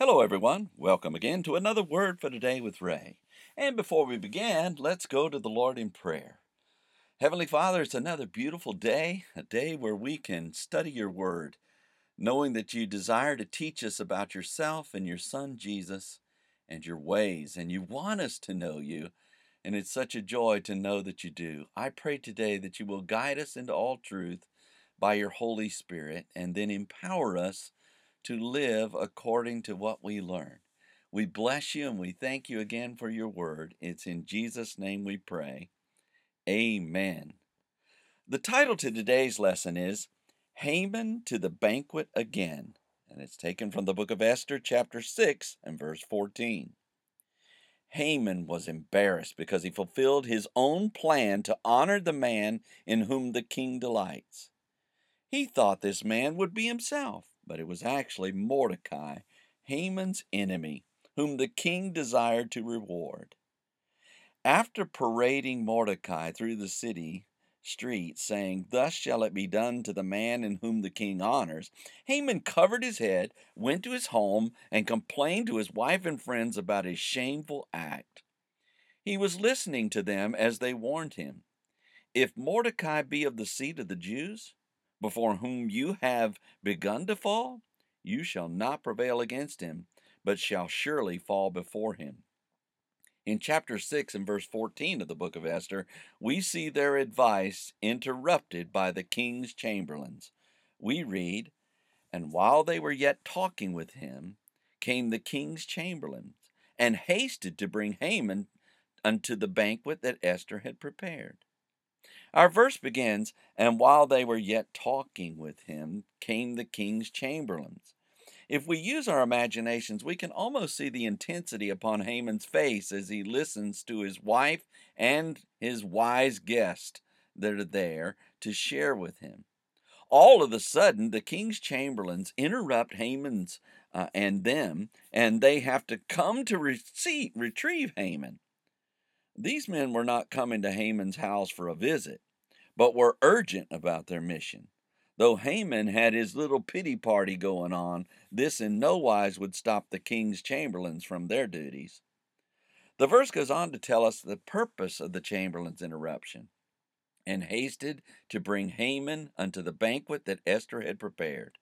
Hello, everyone. Welcome again to another Word for Today with Ray. And before we begin, let's go to the Lord in prayer. Heavenly Father, it's another beautiful day, a day where we can study your Word, knowing that you desire to teach us about yourself and your Son Jesus and your ways, and you want us to know you. And it's such a joy to know that you do. I pray today that you will guide us into all truth by your Holy Spirit and then empower us to live according to what we learn. We bless you and we thank you again for your word. It's in Jesus' name we pray. Amen. The title to today's lesson is Haman to the Banquet Again, and it's taken from the book of Esther, chapter 6, and verse 14. Haman was embarrassed because he fulfilled his own plan to honor the man in whom the king delights. He thought this man would be himself, but it was actually Mordecai, Haman's enemy, whom the king desired to reward. After parading Mordecai through the city streets, saying, Thus shall it be done to the man in whom the king honors, Haman covered his head, went to his home, and complained to his wife and friends about his shameful act. He was listening to them as they warned him. If Mordecai be of the seed of the Jews, before whom you have begun to fall, you shall not prevail against him, but shall surely fall before him. In chapter 6 and verse 14 of the book of Esther, we see their advice interrupted by the king's chamberlains. We read, And while they were yet talking with him, came the king's chamberlains, and hasted to bring Haman unto the banquet that Esther had prepared. Our verse begins, And while they were yet talking with him, came the king's chamberlains. If we use our imaginations, we can almost see the intensity upon Haman's face as he listens to his wife and his wise guest that are there to share with him. All of a sudden, the king's chamberlains interrupt Haman's uh, and them, and they have to come to receive, retrieve Haman. These men were not coming to Haman's house for a visit, but were urgent about their mission. Though Haman had his little pity party going on, this in no wise would stop the king's chamberlains from their duties. The verse goes on to tell us the purpose of the chamberlain's interruption and hasted to bring Haman unto the banquet that Esther had prepared.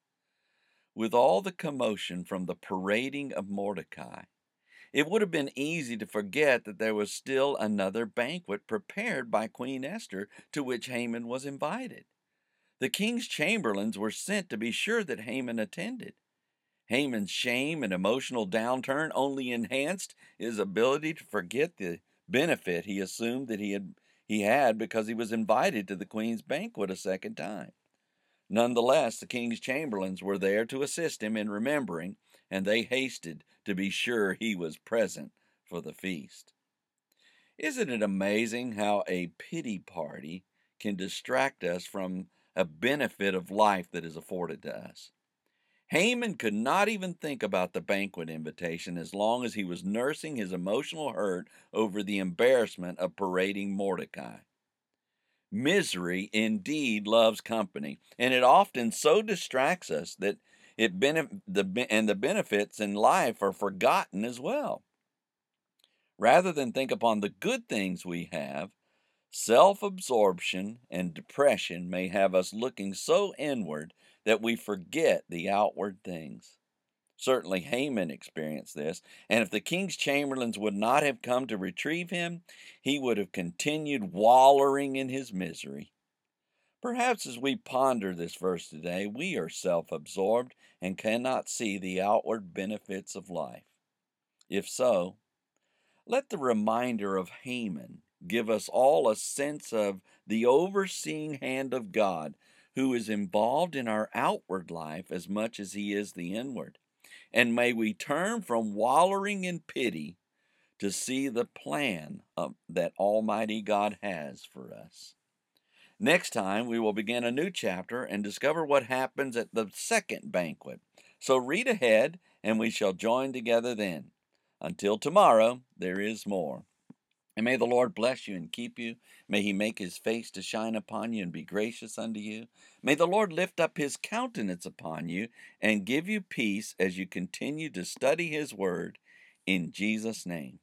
With all the commotion from the parading of Mordecai, it would have been easy to forget that there was still another banquet prepared by Queen Esther to which Haman was invited. The king's chamberlains were sent to be sure that Haman attended. Haman's shame and emotional downturn only enhanced his ability to forget the benefit he assumed that he had he had because he was invited to the queen's banquet a second time. Nonetheless, the king's chamberlains were there to assist him in remembering, and they hasted to be sure he was present for the feast. Isn't it amazing how a pity party can distract us from a benefit of life that is afforded to us? Haman could not even think about the banquet invitation as long as he was nursing his emotional hurt over the embarrassment of parading Mordecai. Misery indeed loves company, and it often so distracts us that it benef- the, and the benefits in life are forgotten as well. Rather than think upon the good things we have, self absorption and depression may have us looking so inward that we forget the outward things. Certainly Haman experienced this, and if the king's chamberlains would not have come to retrieve him, he would have continued wallowing in his misery. Perhaps as we ponder this verse today, we are self absorbed and cannot see the outward benefits of life. If so, let the reminder of Haman give us all a sense of the overseeing hand of God who is involved in our outward life as much as he is the inward. And may we turn from wallowing in pity to see the plan of, that Almighty God has for us. Next time, we will begin a new chapter and discover what happens at the second banquet. So read ahead, and we shall join together then. Until tomorrow, there is more. And may the Lord bless you and keep you. May he make his face to shine upon you and be gracious unto you. May the Lord lift up his countenance upon you and give you peace as you continue to study his word. In Jesus' name.